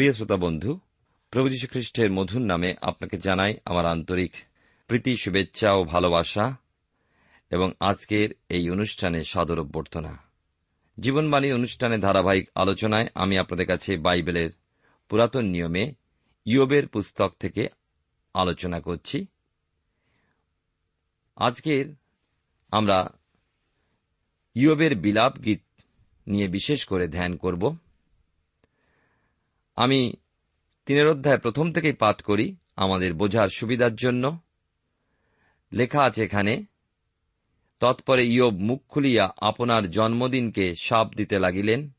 প্রিয় শ্রোতা বন্ধু, প্রভু খ্রিস্টের মধুর নামে আপনাকে জানাই আমার আন্তরিক প্রীতি, শুভেচ্ছা ও ভালোবাসা এবং আজকের এই অনুষ্ঠানে সাদর অভ্যর্থনা। জীবনবাণী অনুষ্ঠানে ধারাবাহিক আলোচনায় আমি আপনাদের কাছে বাইবেলের পুরাতন নিয়মে ইয়োবের পুস্তক থেকে আলোচনা করছি। আজকের আমরা ইয়োবের বিলাপ গীত নিয়ে বিশেষ করে ধ্যান করব। আমি তিনের অধ্যায় প্রথম থেকেই পাঠ করি আমাদের বোঝার সুবিধার জন্য। লেখা আছে এখানে, তৎপরে ইয়োব মুখ খুলিয়া আপনার জন্মদিনকে সাপ দিতে লাগিলেন।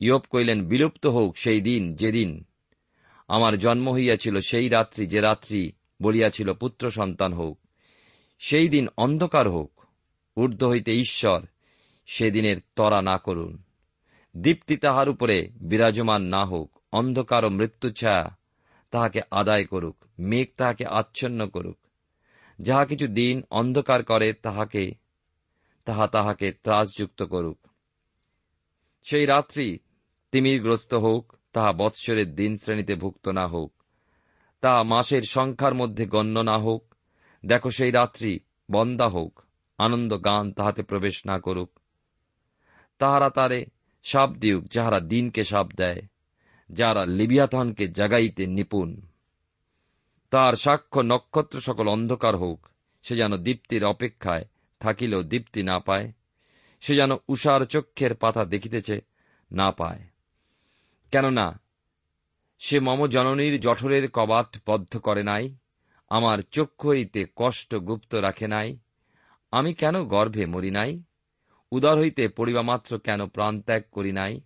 ইয়োব কইলেন বিলুপ্ত হোক সেই দিন, যেদিন। আমার জন্ম হইয়াছিল সেই রাত্রি, যে রাত্রি বলিয়াছিল পুত্র সন্তান হোক। সেই দিন অন্ধকার হোক, ঊর্ধ্ব হইতে ঈশ্বর সেদিনের তরা না করুন। দীপ্তি তাহার উপরে বিরাজমান না হোক। অন্ধকার ও মৃত্যু ছায়া তাহাকে আদায় করুক, মেঘ তাহাকে আচ্ছন্ন করুক। যাহা কিছু দিন অন্ধকার করে, তাহাকে, তাহা তাহাকে ত্রাসযুক্ত করুক। সেই রাত্রি তিমিরগ্রস্ত হোক, তাহা বৎসরের দিন শ্রেণীতে ভুক্ত না হোক তাহা মাসের সংখ্যার মধ্যে গণ্য না হোক, দেখো সেই রাত্রি বন্দা হোক, আনন্দ গান তাহাতে প্রবেশ না করুক। তাহারা তারে সাপ দিউক, যাহারা দিনকে সাপ দেয়। যারা লিবিয়াথনকে জাগাইতে নিপুণ। তার সাক্ষ্য নক্ষত্র সকল অন্ধকার হোক, সে যেন দীপ্তির অপেক্ষায় থাকিলেও দীপ্তি না পায়, সে যেন উষার চক্ষের পাতা দেখিতেছে না পায়। কেননা, সে মম জননীর জঠরের কবাট বদ্ধ করে নাই, আমার চক্ষু হইতে কষ্ট গুপ্ত রাখে নাই, আমি কেন গর্ভে মরি নাই, উদর হইতে পড়িবামাত্র কেন প্রাণত্যাগ করি নাই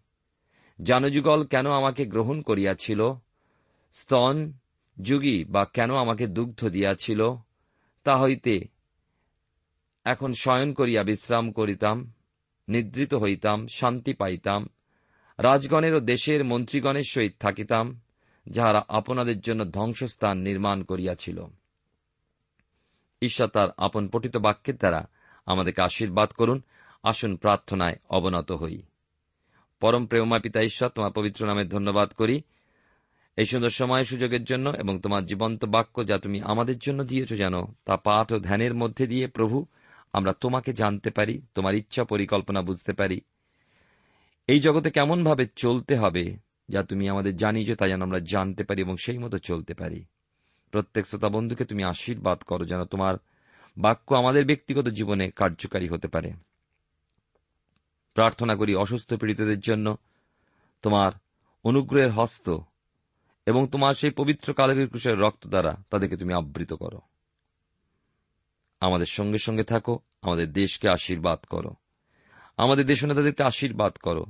জানযুগল কেন আমাকে গ্রহণ করিয়াছিল? স্তন যুগী বা কেন আমাকে দুগ্ধ দিয়াছিল? তা হইতে এখন শয়ন করিয়া বিশ্রাম করিতাম, নিদ্রিত হইতাম, শান্তি পাইতাম, রাজগণের ও দেশের মন্ত্রীগণের সহিত থাকিতাম, যাহারা আপনাদের জন্য ধ্বংসস্থান নির্মাণ করিয়াছিল। ঈশ্বর তার আপন পঠিত বাক্যের দ্বারা আমাদেরকে আশীর্বাদ করুন। আসুন প্রার্থনায় অবনত হই। পরম প্রেমা পিতা ঈশ্বর, তোমার পবিত্র নামে ধন্যবাদ করি। এই সুন্দর সময় সুযোগের জন্য এবং তোমার জীবন্ত বাক্য যা তুমি আমাদের জন্য দিয়েছ যেন, তা পাঠ ও ধ্যানের মধ্যে দিয়ে প্রভু, আমরা তোমাকে জানতে পারি, তোমার ইচ্ছা পরিকল্পনা বুঝতে পারি। এই জগতে কেমনভাবে চলতে হবে যা তুমি আমাদের জানিয়েছ তা যেন আমরা জানতে পারি এবং সেই মতো চলতে পারি। প্রত্যেক শ্রোতা বন্ধুকে তুমি আশীর্বাদ করো যেন তোমার বাক্য আমাদের ব্যক্তিগত জীবনে কার্যকারী হতে পারে। প্রার্থনা করি অসুস্থ পীড়িতদের জন্য তোমার অনুগ্রহের হস্ত এবং তোমার সেই পবিত্র কালবীর ক্রুশের রক্ত দ্বারা তাদেরকে তুমি আবৃত করো। আমাদের সঙ্গে সঙ্গে থাকো, আমাদের দেশকে আশীর্বাদ করো। আমাদের দেশ নেতাদেরকে আশীর্বাদ করো।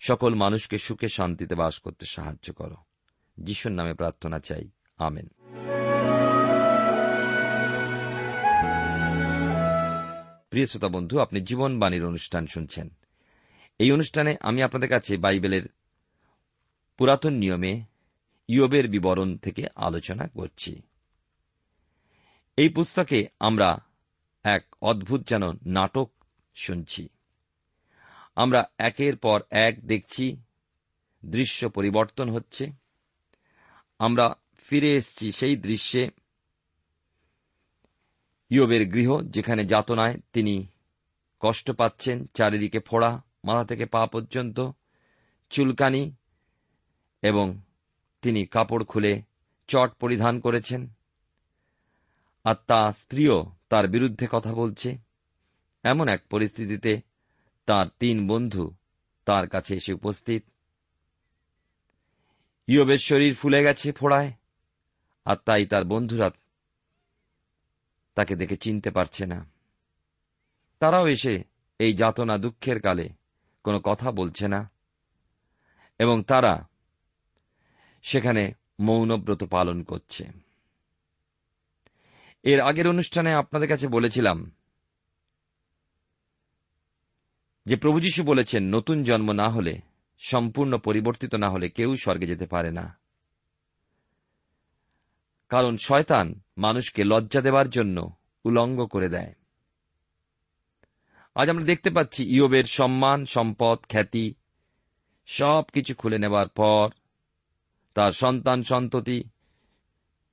সকল মানুষকে সুখে শান্তিতে বাস করতে সাহায্য করো। যিশুর নামে প্রার্থনা চাই। আমেন। প্রিয় শ্রোতা বন্ধু, আপনি জীবনবাণীর অনুষ্ঠান শুনছেন। এই অনুষ্ঠানে আমি আপনাদের কাছে বাইবেলের পুরাতন নিয়মে ইয়বের বিবরণ থেকে আলোচনা করছি। এই পুস্তকে আমরা এক অদ্ভুত যেন নাটক শুনছি। আমরা একের পর এক দেখছি, দৃশ্য পরিবর্তন হচ্ছে। আমরা ফিরে এসছি সেই দৃশ্যে। ইয়বের গৃহ যেখানে যাতনায় তিনি কষ্ট পাচ্ছেন, চারিদিকে ফোড়া। মাথা থেকে পা পর্যন্ত, চুলকানি এবং তিনি কাপড় খুলে চট পরিধান করেছেন। আর তা স্ত্রীও তার বিরুদ্ধে কথা বলছে। এমন এক পরিস্থিতিতে তার তিন বন্ধু তার কাছে এসে উপস্থিত। ইয়বের শরীর ফুলে গেছে ফোড়ায়, আর তাই তার বন্ধুরা তাকে দেখে চিনতে পারছে না। তারাও এসে এই যাতনা দুঃখের কালে কোনো কথা বলছে না। এবং তারা সেখানে মৌনব্রত পালন করছে। এর আগের অনুষ্ঠানে আপনাদের কাছে বলেছিলাম যে প্রভু যীশু বলেছেন, নতুন জন্ম না হলে, সম্পূর্ণ পরিবর্তিত না হলে কেউ স্বর্গে যেতে পারে না। কারণ শয়তান মানুষকে লজ্জা দেওয়ার জন্য উলঙ্গ করে দেয়। আজ আমরা দেখতে পাচ্ছি ইয়বের সম্মান, সম্পদ, খ্যাতি সব কিছু খুলে নেবার পর, তার সন্তান সন্ততি,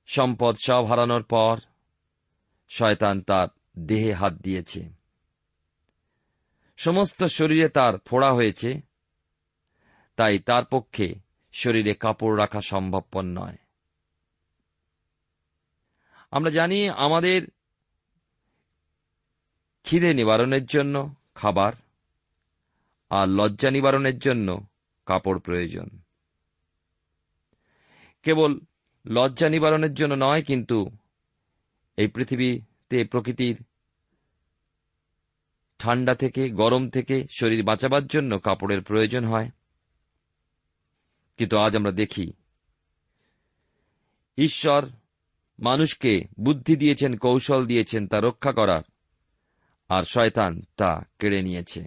সম্পদ সব হারানোর পর, শয়তান তার দেহে হাত দিয়েছে। সমস্ত শরীরে তার ফোড়া হয়েছে, তাই তার পক্ষে শরীরে কাপড় রাখা সম্ভবপর নয়। আমরা জানি আমাদের খিদে নিবারণের জন্য খাবার আর লজ্জা নিবারণের জন্য কাপড় প্রয়োজন। কেবল লজ্জা নিবারণের জন্য নয়, কিন্তু এই পৃথিবীতে প্রকৃতির ঠান্ডা থেকে, গরম থেকে শরীর বাঁচাবার জন্য কাপড়ের প্রয়োজন হয়। কিন্তু আজ আমরা দেখি, ঈশ্বর মানুষকে বুদ্ধি দিয়েছেন, কৌশল দিয়েছেন, তা রক্ষা করার আর শয়তান তা কেড়ে নিয়েছে।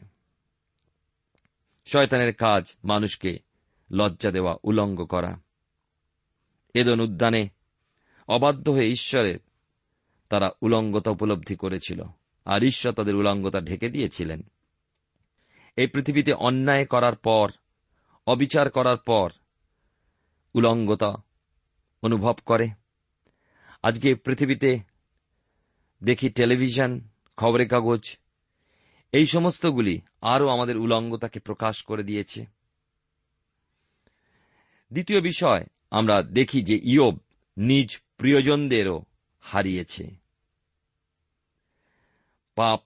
শয়তানের কাজ মানুষকে লজ্জা দেওয়া, উলঙ্গ করা। এদন উদ্যানে অবাধ্য হয়ে ঈশ্বরের তারা উলঙ্গতা উপলব্ধি করেছিল, আর ঈশ্বর তাদের উলঙ্গতা ঢেকে দিয়েছিলেন। এই পৃথিবীতে অন্যায় করার পর, অবিচার করার পর উলঙ্গতা অনুভব করে। আজকে পৃথিবীতে দেখি টেলিভিশন খবরের কাগজ। এই সমস্তগুলি আরও আমাদের উলঙ্গতাকে প্রকাশ করে দিয়েছে। দ্বিতীয় বিষয়, আমরা দেখি যে ইয়ব নিজ প্রিয়জনদেরও হারিয়েছে। পাপ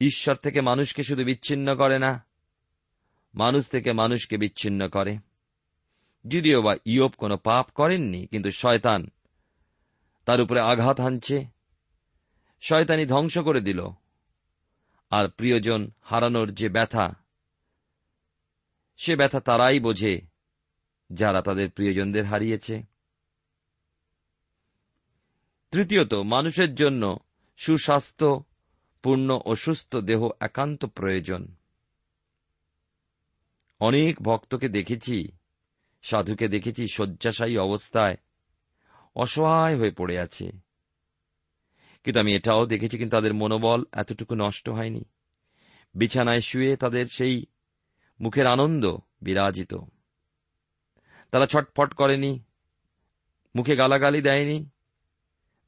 ঈশ্বর থেকে মানুষকে শুধু বিচ্ছিন্ন করে না, মানুষ থেকে মানুষকে বিচ্ছিন্ন করে। যদিও বা ইয়ব কোনো পাপ করেননি, কিন্তু শয়তান তার উপরে আঘাত হানছে। শয়তানি ধ্বংস করে দিল। আর প্রিয়জন হারানোর যে ব্যথা, সে ব্যথা তারাই বোঝে, যারা তাদের প্রিয়জনদের হারিয়েছে। তৃতীয়ত, মানুষের জন্য সুস্বাস্থ্য, পূর্ণ ও সুস্থ দেহ একান্ত প্রয়োজন। অনেক ভক্তকে দেখেছি, সাধুকে দেখেছি শয্যাশায়ী অবস্থায় অসহায় হয়ে পড়ে আছে। কিন্তু আমি এটাও দেখেছি কিন্তু তাদের মনোবল এতটুকু নষ্ট হয়নি। বিছানায় শুয়ে তাদের সেই মুখের আনন্দ বিরাজিত। তারা ছটফট করেনি, মুখে গালাগালি দেয়নি,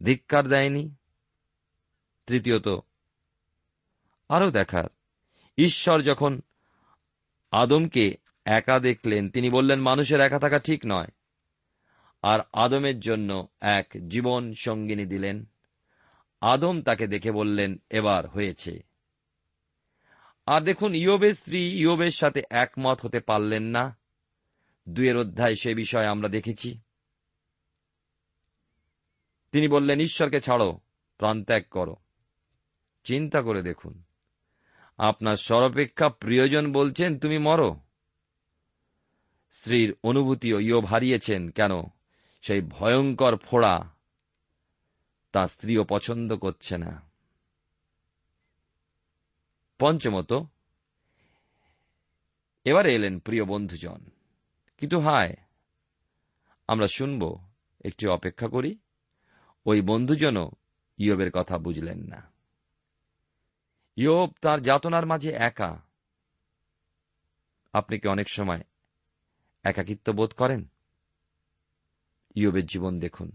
ধিক্কার দেয়নি। তৃতীয়ত, আরও দেখার, ঈশ্বর যখন আদমকে একা দেখলেন, তিনি বললেন, মানুষের একা থাকা ঠিক নয়। আর আদমের জন্য এক জীবন সঙ্গিনী দিলেন। আদম তাকে দেখে বললেন, এবার হয়েছে। আর দেখুন, ইয়োবের স্ত্রী ইয়োবের সাথে একমত হতে পারলেন না। দুয়ের অধ্যায় সে বিষয়ে আমরা দেখেছি। তিনি বললেন, ঈশ্বরকে ছাড়ো প্রাণত্যাগ করো। চিন্তা করে দেখুন। আপনার সর্বাপেক্ষা প্রিয়জন বলছেন, তুমি মরো। স্ত্রীর অনুভূতিও ইয়োব হারিয়েছেন, কেন? সেই ভয়ঙ্কর ফোড়া তার স্ত্রীও পছন্দ করছে না। পঞ্চমত, এবারে এলেন প্রিয় বন্ধুজন। কিন্তু হায়, আমরা শুনব, একটি অপেক্ষা করি, ওই বন্ধুজনও ইয়বের কথা বুঝলেন না। ইয়ব তার যাতনার মাঝে একা। আপনি কি অনেক সময় একাকিত্ব বোধ করেন? ইয়বের জীবন দেখুন।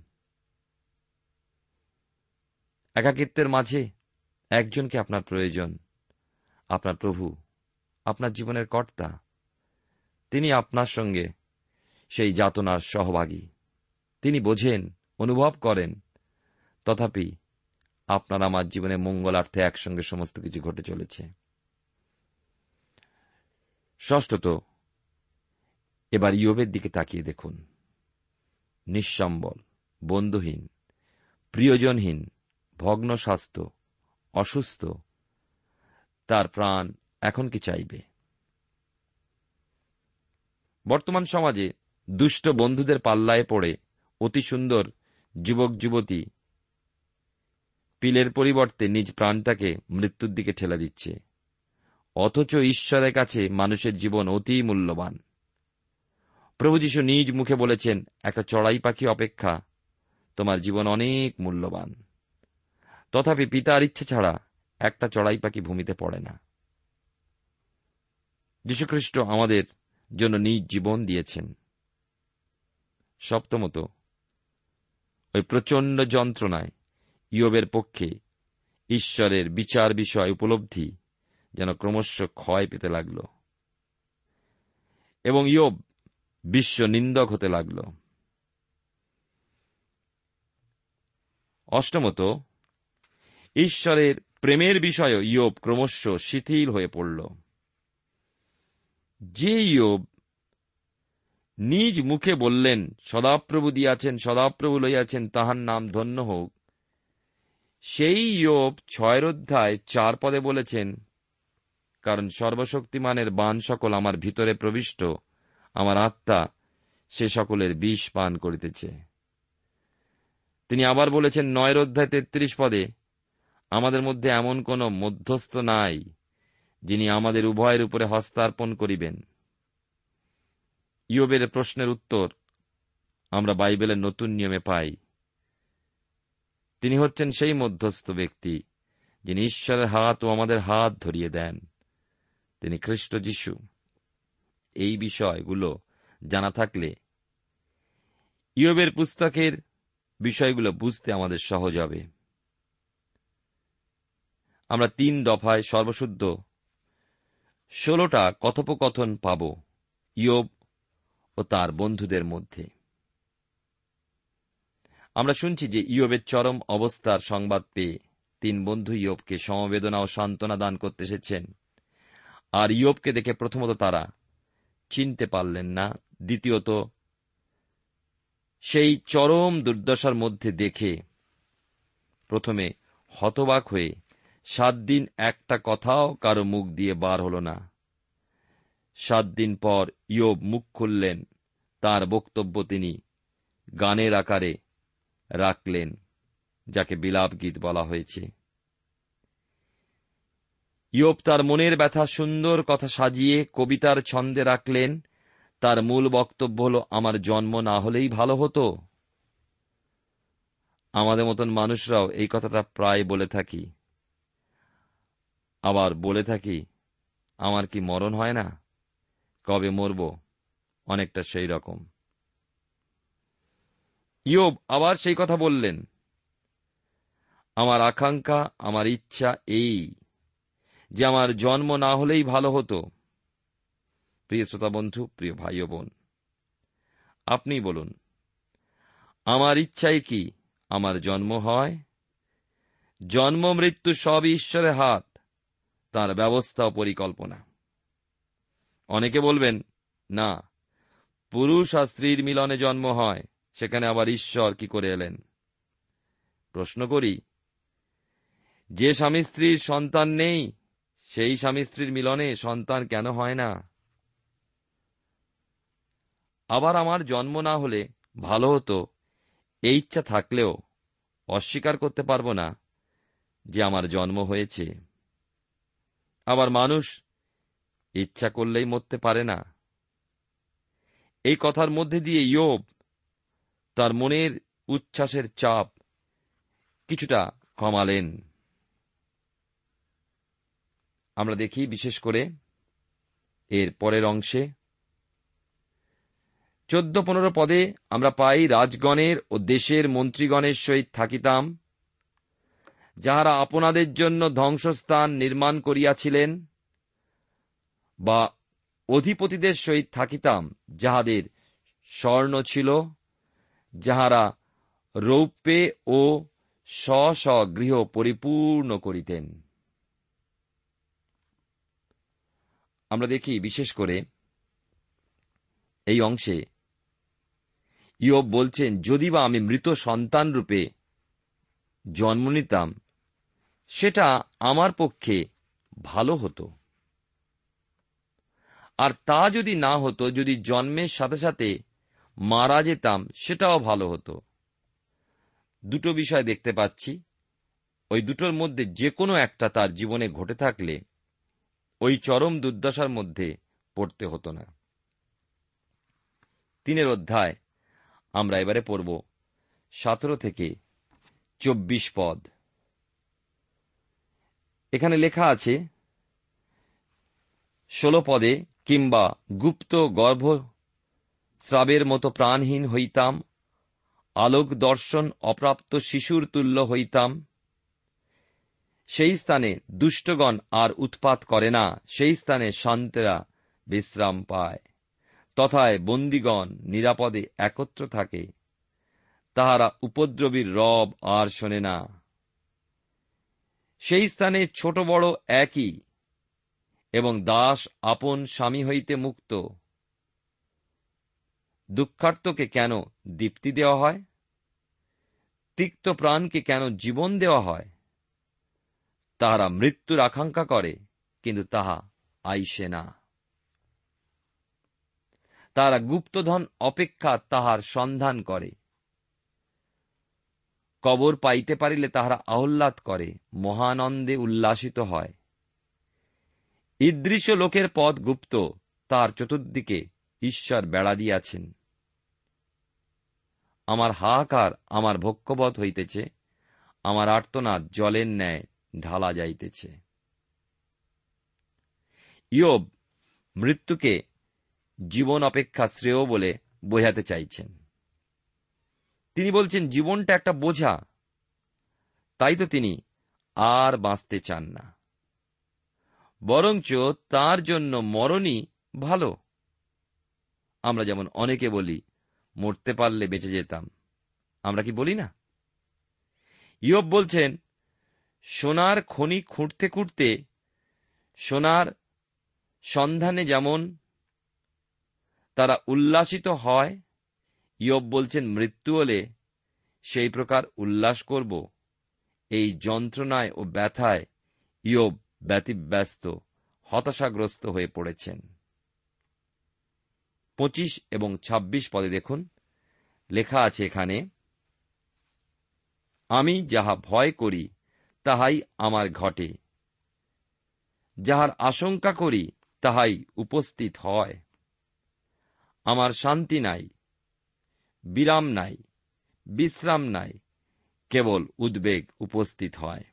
একাকিত্বের মাঝে একজনকে আপনার প্রয়োজন, আপনার প্রভু, আপনার জীবনের কর্তা। তিনি আপনার সঙ্গে সেই যাতনার সহভাগী। তিনি বোঝেন, অনুভব করেন, তথাপি আপনার আমার জীবনে মঙ্গলার্থে একসঙ্গে সমস্ত কিছু ঘটে চলেছে। ষষ্ঠত, এবার ইয়োবের দিকে তাকিয়ে দেখুন। নিঃসম্বল, বন্ধুহীন, প্রিয়জনহীন ভগ্ন স্বাস্থ্য অসুস্থ, তার প্রাণ এখন কি চাইবে? বর্তমান সমাজে দুষ্ট বন্ধুদের পাল্লায় পড়ে অতি সুন্দর যুবক যুবতী পিলের পরিবর্তে নিজ প্রাণটাকে মৃত্যুর দিকে ঠেলে দিচ্ছে। অথচ ঈশ্বরের কাছে মানুষের জীবন অতি মূল্যবান। প্রভু যীশু নিজ মুখে বলেছেন, একটা চড়াই পাখি অপেক্ষা তোমার জীবন অনেক মূল্যবান। তথাপি পিতার ইচ্ছে ছাড়া একটা চড়াই পাখি ভূমিতে পড়ে না। যীশুখ্রিস্ট আমাদের জন্য নিজ জীবন দিয়েছেন। সপ্তমত, ওই প্রচণ্ড যন্ত্রণায় ইয়বের পক্ষে ঈশ্বরের বিচার বিষয় উপলব্ধি যেন ক্রমশ ক্ষয় পেতে লাগল এবং ইয়ব বিশ্ব নিন্দক হতে লাগল। অষ্টমত ঈশ্বরের প্রেমের বিষয়ে ইয়োব ক্রমশ শিথিল হয়ে পড়ল। যে ইয়োব নিজ মুখে বললেন, সদাপ্রভু দিয়াছেন, সদাপ্রভু লইয়াছেন, তাহার নাম ধন্য হোক। সেই ইয়োব ছয়ের অধ্যায় চার পদে বলেছেন, কারণ সর্বশক্তিমানের বান সকল আমার ভিতরে প্রবিষ্ট, আমার আত্মা সে সকলের বিষ পান করিতেছে। তিনি আবার বলেছেন, নয়ের অধ্যায় তেত্রিশ পদে আমাদের মধ্যে এমন কোন মধ্যস্থ নাই, যিনি আমাদের উভয়ের উপরে হস্তার্পণ করিবেন। ইয়োবের প্রশ্নের উত্তর আমরা বাইবেলের নতুন নিয়মে পাই। তিনি হচ্ছেন সেই মধ্যস্থ ব্যক্তি, যিনি ঈশ্বরের হাত ও আমাদের হাত ধরিয়ে দেন। তিনি খ্রিস্ট যিশু। এই বিষয়গুলো জানা থাকলে ইয়বের পুস্তকের বিষয়গুলো বুঝতে আমাদের সহজ হবে। আমরা তিন দফায় সর্বশুদ্ধ। ষোলোটা কথোপকথন পাব ইয়োব ও তার বন্ধুদের মধ্যে। আমরা শুনছি যে ইয়োবের চরম অবস্থার সংবাদ পেয়ে তিন বন্ধু ইয়োবকে সমবেদনা ও সান্ত্বনা দান করতে এসেছেন। আর ইয়োবকে দেখে প্রথমত তারা চিনতে পারলেন না, দ্বিতীয়ত সেই চরম দুর্দশার মধ্যে দেখে প্রথমে হতবাক হয়ে সাত দিন একটা কথাও কারও মুখ দিয়ে বার হল না। সাত দিন পর ইয়োব মুখ খুললেন, তার বক্তব্য তিনি গানের আকারে রাখলেন, যাকে বিলাপ গীত বলা হয়েছে। ইয়োব তার মনের ব্যথা সুন্দর কথা সাজিয়ে কবিতার ছন্দে রাখলেন, তার মূল বক্তব্য হল, আমার জন্ম না হলেই ভালো হতো। আমাদের মতন মানুষরাও এই কথাটা প্রায় বলে থাকি। আবার বলে থাকি, আমার কি মরণ হয় না? কবে মরব? অনেকটা সেই রকম। ইয়োব আবার সেই কথা বললেন, আমার আকাঙ্ক্ষা, আমার ইচ্ছা এই, যে আমার জন্ম না হলেই ভালো হতো। প্রিয় শ্রোতা বন্ধু, প্রিয় ভাই বোন, আপনি বলুন, আমার ইচ্ছাই কি? আমার জন্ম হয়? জন্ম, মৃত্যু সব ঈশ্বরের হাত। তার ব্যবস্থা ও পরিকল্পনা। অনেকে বলবেন, না, পুরুষ আর স্ত্রীর মিলনে জন্ম হয়, সেখানে আবার ঈশ্বর কি করে এলেন? প্রশ্ন করি, যে স্বামী স্ত্রীর সন্তান নেই, সেই স্বামী স্ত্রীর মিলনে সন্তান কেন হয় না? আবার আমার জন্ম না হলে ভালো হতো, এই ইচ্ছা থাকলেও অস্বীকার করতে পারব না যে আমার জন্ম হয়েছে। আবার মানুষ ইচ্ছা করলেই মরতে পারে না। এই কথার মধ্যে দিয়ে ইয়োব তার মনের উচ্ছ্বাসের চাপ কিছুটা কমালেন। আমরা দেখি বিশেষ করে এর পরের অংশে। চোদ্দ পনেরো পদে আমরা পাই রাজগণের ও দেশের মন্ত্রীগণের সহিত থাকিতাম। যাহারা আপনাদের জন্য ধ্বংসস্থান নির্মাণ করিয়াছিলেন বা অধিপতিদের সহিত থাকিতাম, যাহাদের স্বর্ণ ছিল, যাহারা রৌপ্যে ও স্ব স্ব গৃহ পরিপূর্ণ করিতেন। আমরা দেখি, বিশেষ করে এই অংশে ইয়ব বলছেন যদি বা আমি মৃত সন্তান রূপে জন্ম নিতাম সেটা আমার পক্ষে ভালো হতো। আর তা যদি না হতো, যদি জন্মের সাথে সাথে মারা যেতাম, সেটাও ভালো হতো। দুটো বিষয় দেখতে পাচ্ছি। ওই দুটোর মধ্যে যে কোনো একটা তার জীবনে ঘটে থাকলে ওই চরম দুর্দশার মধ্যে পড়তে হতো না। তিনের অধ্যায় আমরা এবারে পড়ব। সতেরো থেকে চব্বিশ পদ। এখানে লেখা আছে, ষোল পদে কিংবা গুপ্ত গর্ভ স্রাবের মতো প্রাণহীন হইতাম, আলোক দর্শন অপ্রাপ্ত শিশুর তুল্য হইতাম, সেই স্থানে দুষ্টগণ আর উৎপাত করে না, সেই স্থানে শান্তেরা বিশ্রাম পায়। তথায় বন্দিগণ নিরাপদে একত্র থাকে, তাহারা উপদ্রবীর রব আর শোনে না। সেই স্থানে ছোট বড় একই এবং দাস আপন স্বামী হইতে মুক্ত। দুঃখার্থকে কেন দীপ্তি দেওয়া হয়? তিক্ত প্রাণকে কেন জীবন দেওয়া হয়? তাহারা মৃত্যুর আকাঙ্ক্ষা করে, কিন্তু তাহা আইসে না। তারা গুপ্তধন অপেক্ষা তাহার সন্ধান করে। কবর পাইতে পারিলে তাহারা আহ্লাদ করে, মহানন্দে উল্লাসিত হয়। ইদৃশ্য লোকের পদ গুপ্ত, তার চতুর্দিকে ঈশ্বর বেড়া দিয়াছেন। আমার হাহাকার আমার ভক্ষ্যবধ হইতেছে, আমার আর্তনাদ জলের ন্যায় ঢালা যাইতেছে। ইয়োব মৃত্যুকে জীবন অপেক্ষা শ্রেয় বলে বোঝাতে চাইছেন। তিনি বলছেন, জীবনটা একটা বোঝা। তাই তো তিনি আর বাঁচতে চান না। বরঞ্চ তার জন্য মরণই ভালো। আমরা যেমন অনেকে বলি, মরতে পারলে বেঁচে যেতাম। আমরা কি বলি না? ইয়ব বলছেন, সোনার খনি খুঁড়তে খুঁড়তে, সোনার সন্ধানে যেমন তারা উল্লাসিত হয় ইয়ব বলছেন, মৃত্যু হলে সেই প্রকার উল্লাস করব। এই যন্ত্রণায় ও ব্যথায় ইয়ব ব্যতিব্যস্ত, হতাশাগ্রস্ত হয়ে পড়েছেন। পঁচিশ এবং ২৬ পদে দেখুন, লেখা আছে এখানে, আমি যাহা ভয় করি, তাহাই আমার ঘটে। যাহার আশঙ্কা করি, তাহাই উপস্থিত হয়। আমার শান্তি নাই বিরাম নাই, বিশ্রাম নাই, কেবল উদ্বেগ উপস্থিত হয়।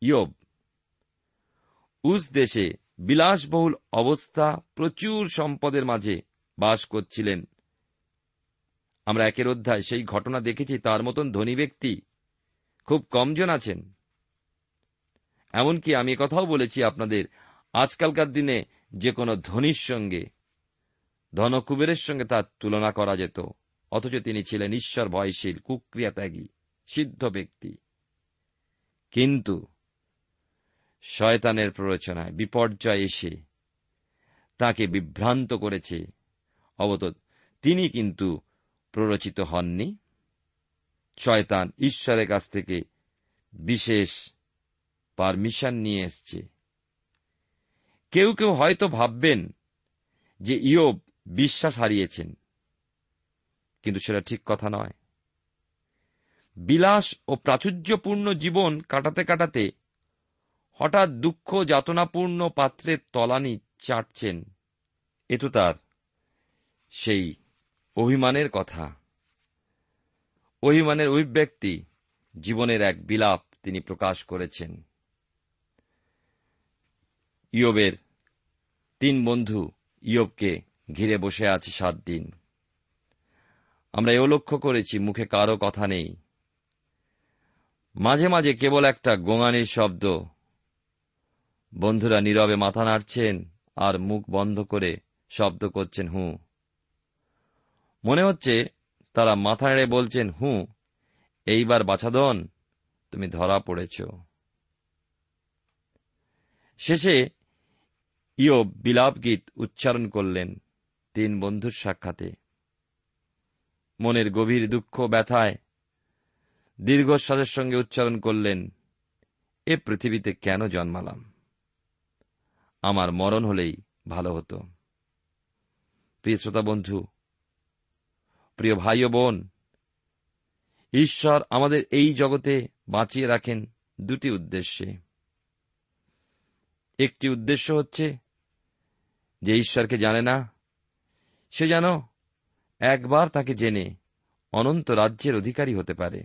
ইয়ব উস দেশে বিলাসবহুল অবস্থা প্রচুর সম্পদের মাঝে বাস করছিলেন। আমরা একের অধ্যায় সেই ঘটনা দেখেছি, তার মতন ধনী ব্যক্তি খুব কমজন আছেন। এমনকি আমি কথাও বলেছি আপনাদের, আজকালকার দিনে যে কোনো ধনীর সঙ্গে ধনকুবেরের সঙ্গে তার তুলনা করা যেত, অথচ তিনি ছিলেন ঈশ্বর ভয়শীল কুক্রিয়াত্যাগী, সিদ্ধ ব্যক্তি। কিন্তু শয়তানের প্ররোচনায় বিপর্যয় এসে তাকে বিভ্রান্ত করেছে। অবত তিনি কিন্তু প্ররোচিত হননি। শয়তান ঈশ্বরের কাছ থেকে বিশেষ পারমিশন নিয়ে এসছে। কেউ কেউ হয়তো ভাববেন যে ইয়োব বিশ্বাস হারিয়েছেন। কিন্তু সেটা ঠিক কথা নয়। বিলাস ও প্রাচুর্যপূর্ণ জীবন কাটাতে কাটাতে হঠাৎ দুঃখ যাতনাপূর্ণ পাত্রের তলানি চাটছেন। এ তো তার সেই অভিমানের কথা। অভিমানের অভিব্যক্তি জীবনের এক বিলাপ তিনি প্রকাশ করেছেন। ইয়বের তিন বন্ধু ইয়বকে ঘিরে বসে আছে সাত দিন। আমরা এও লক্ষ্য করেছি, মুখে কারও কথা নেই। মাঝে মাঝে কেবল একটা গোঙানির শব্দ। বন্ধুরা নীরবে মাথা নাড়ছেন আর মুখ বন্ধ করে শব্দ করছেন হু। মনে হচ্ছে তারা মাথা নেড়ে বলছেন, হু, এইবার বাছাদন তুমি ধরা পড়েছ। শেষে ইয়ব বিলাপ গীত উচ্চারণ করলেন। তিন বন্ধুর সাক্ষাতে। মনের গভীর দুঃখ ব্যথায় দীর্ঘশ্বাসের সঙ্গে উচ্চারণ করলেন, এ পৃথিবীতে কেন জন্মালাম? আমার মরণ হলেই ভালো হতো। প্রিয় শ্রোতা বন্ধু, প্রিয় ভাই ও বোন, ঈশ্বর আমাদের এই জগতে বাঁচিয়ে রাখেন দুটি উদ্দেশ্যে। একটি উদ্দেশ্য হচ্ছে যে ঈশ্বরকে জানে না সে যেন একবার তাকে জেনে অনন্ত রাজ্যের অধিকারী হতে পারে।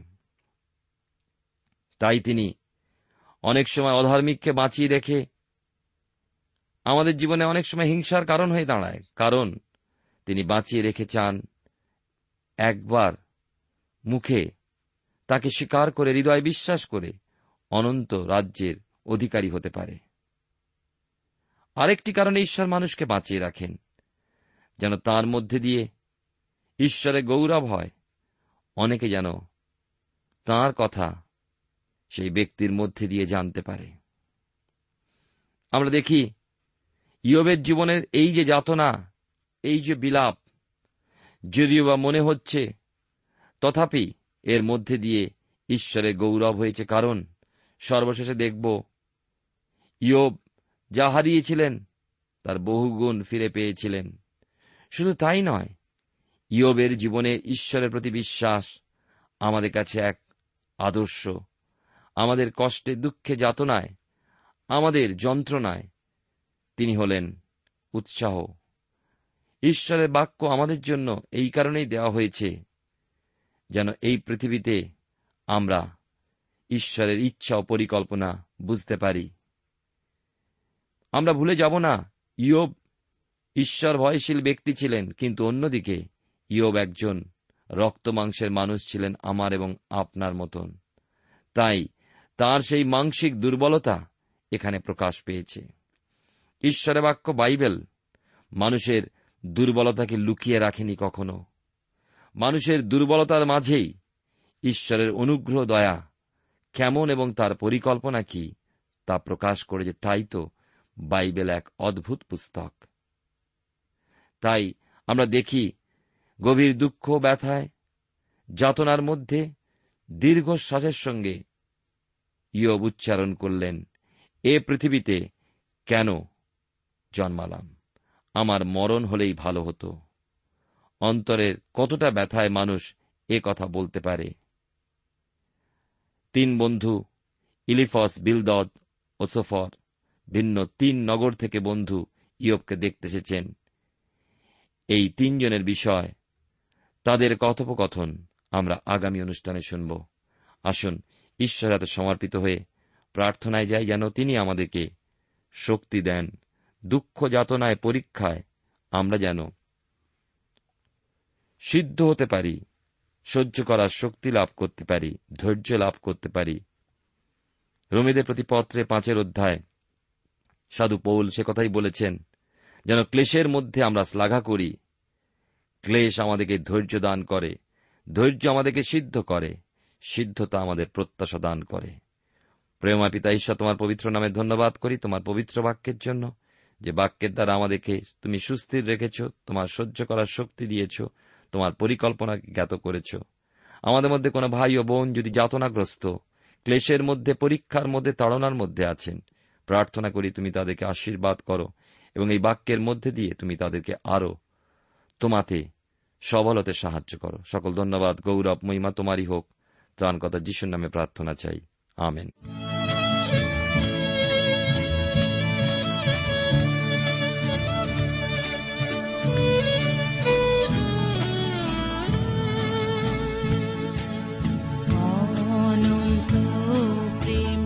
তাই তিনি অনেক সময় অধার্মিককে বাঁচিয়ে রেখে আমাদের জীবনে অনেক সময় হিংসার কারণ হয়ে দাঁড়ায়। কারণ তিনি বাঁচিয়ে রেখে চান একবার মুখে তাকে স্বীকার করে, হৃদয় বিশ্বাস করে অনন্ত রাজ্যের অধিকারী হতে পারে। আরেকটি কারণে ঈশ্বর মানুষকে বাঁচিয়ে রাখেন। যেন তার মধ্যে দিয়ে ঈশ্বরে গৌরব হয়। অনেকে যেন তার কথা সেই ব্যক্তির মধ্যে দিয়ে জানতে পারে। আমরা দেখি, ইয়বের জীবনের এই যে যাতনা, এই যে বিলাপ, যদিও বা মনে হচ্ছে, তথাপি এর মধ্যে দিয়ে ঈশ্বরে গৌরব হয়েছে। কারণ সর্বশেষে দেখব, ইয়ব যা হারিয়েছিলেন, তার বহুগুণ ফিরে পেয়েছিলেন। শুধু তাই নয়, ইয়বের জীবনে ঈশ্বরের প্রতি বিশ্বাস আমাদের কাছে এক আদর্শ। আমাদের কষ্টে, দুঃখে যাতনায়, আমাদের যন্ত্রণায় তিনি হলেন উৎসাহ। ঈশ্বরের বাক্য আমাদের জন্য এই কারণেই দেওয়া হয়েছে যেন এই পৃথিবীতে আমরা ঈশ্বরের ইচ্ছা ও পরিকল্পনা বুঝতে পারি। আমরা ভুলে যাব না, ইয়োব ঈশ্বর ভয়শীল ব্যক্তি ছিলেন, কিন্তু অন্যদিকে ইয়ব একজন রক্ত মাংসের মানুষ ছিলেন আমার এবং আপনার মতন। তাই তার সেই মাংসিক দুর্বলতা এখানে প্রকাশ পেয়েছে। ঈশ্বরের বাক্য বাইবেল মানুষের দুর্বলতাকে লুকিয়ে রাখেনি কখনো। মানুষের দুর্বলতার মাঝেই ঈশ্বরের অনুগ্রহ, দয়া কেমন এবং তার পরিকল্পনা কি তা প্রকাশ করেছে। তাই তো বাইবেল এক অদ্ভুত পুস্তক। তাই আমরা দেখি গভীর দুঃখ, ব্যথায়, যাতনার মধ্যে দীর্ঘশ্বাসের সঙ্গে ইয়ব উচ্চারণ করলেন, এ পৃথিবীতে কেন জন্মালাম? আমার মরণ হলেই ভালো হতো। অন্তরের কতটা ব্যথায় মানুষ এ কথা বলতে পারে? তিন বন্ধু, ইলিফস, বিলদদ ও সোফর, ভিন্ন তিন নগর থেকে বন্ধু ইয়বকে দেখতে এসেছেন। এই তিনজনের বিষয়। তাদের কথোপকথন আমরা আগামী অনুষ্ঠানে শুনব। আসুন, ঈশ্বর এত সমর্পিত হয়ে প্রার্থনায় যাই যেন তিনি আমাদেরকে শক্তি দেন, দুঃখ যাতনায় পরীক্ষায় আমরা যেন সিদ্ধ হতে পারি, সহ্য করার শক্তি লাভ করতে পারি, ধৈর্য লাভ করতে পারি। রোমেদের প্রতি পত্রে পাঁচের অধ্যায়, সাধু পৌল সে কথাই বলেছেন যেন ক্লেশের মধ্যে আমরা শ্লাঘা করি। ক্লেশ আমাদেরকে ধৈর্য দান করে, ধৈর্য আমাদেরকে সিদ্ধ করে, সিদ্ধতা আমাদের প্রত্যাশা দান করে। প্রেমা পিতা ঈশ্বর, তোমার পবিত্র নামে ধন্যবাদ করি তোমার পবিত্র বাক্যের জন্য, যে বাক্যের দ্বারা আমাদেরকে তুমি সুস্থির রেখেছ, তোমার সহ্য করার শক্তি দিয়েছ, তোমার পরিকল্পনা জ্ঞাত করেছ। আমাদের মধ্যে কোনো ভাই ও বোন যদি যাতনাগ্রস্ত, ক্লেশের মধ্যে, পরীক্ষার মধ্যে, তাড়নার মধ্যে আছেন, প্রার্থনা করি তুমি তাদেরকে আশীর্বাদ করো এবং এই বাক্যের মধ্যে দিয়ে তুমি তাদেরকে আরও তোমাতে সবল হতে সাহায্য করো। সকল ধন্যবাদ, গৌরব, মহিমা তোমারই হোক। ত্রাণ কথা যিশুর নামে প্রার্থনা চাই। আমেন। অনন্ত প্রেম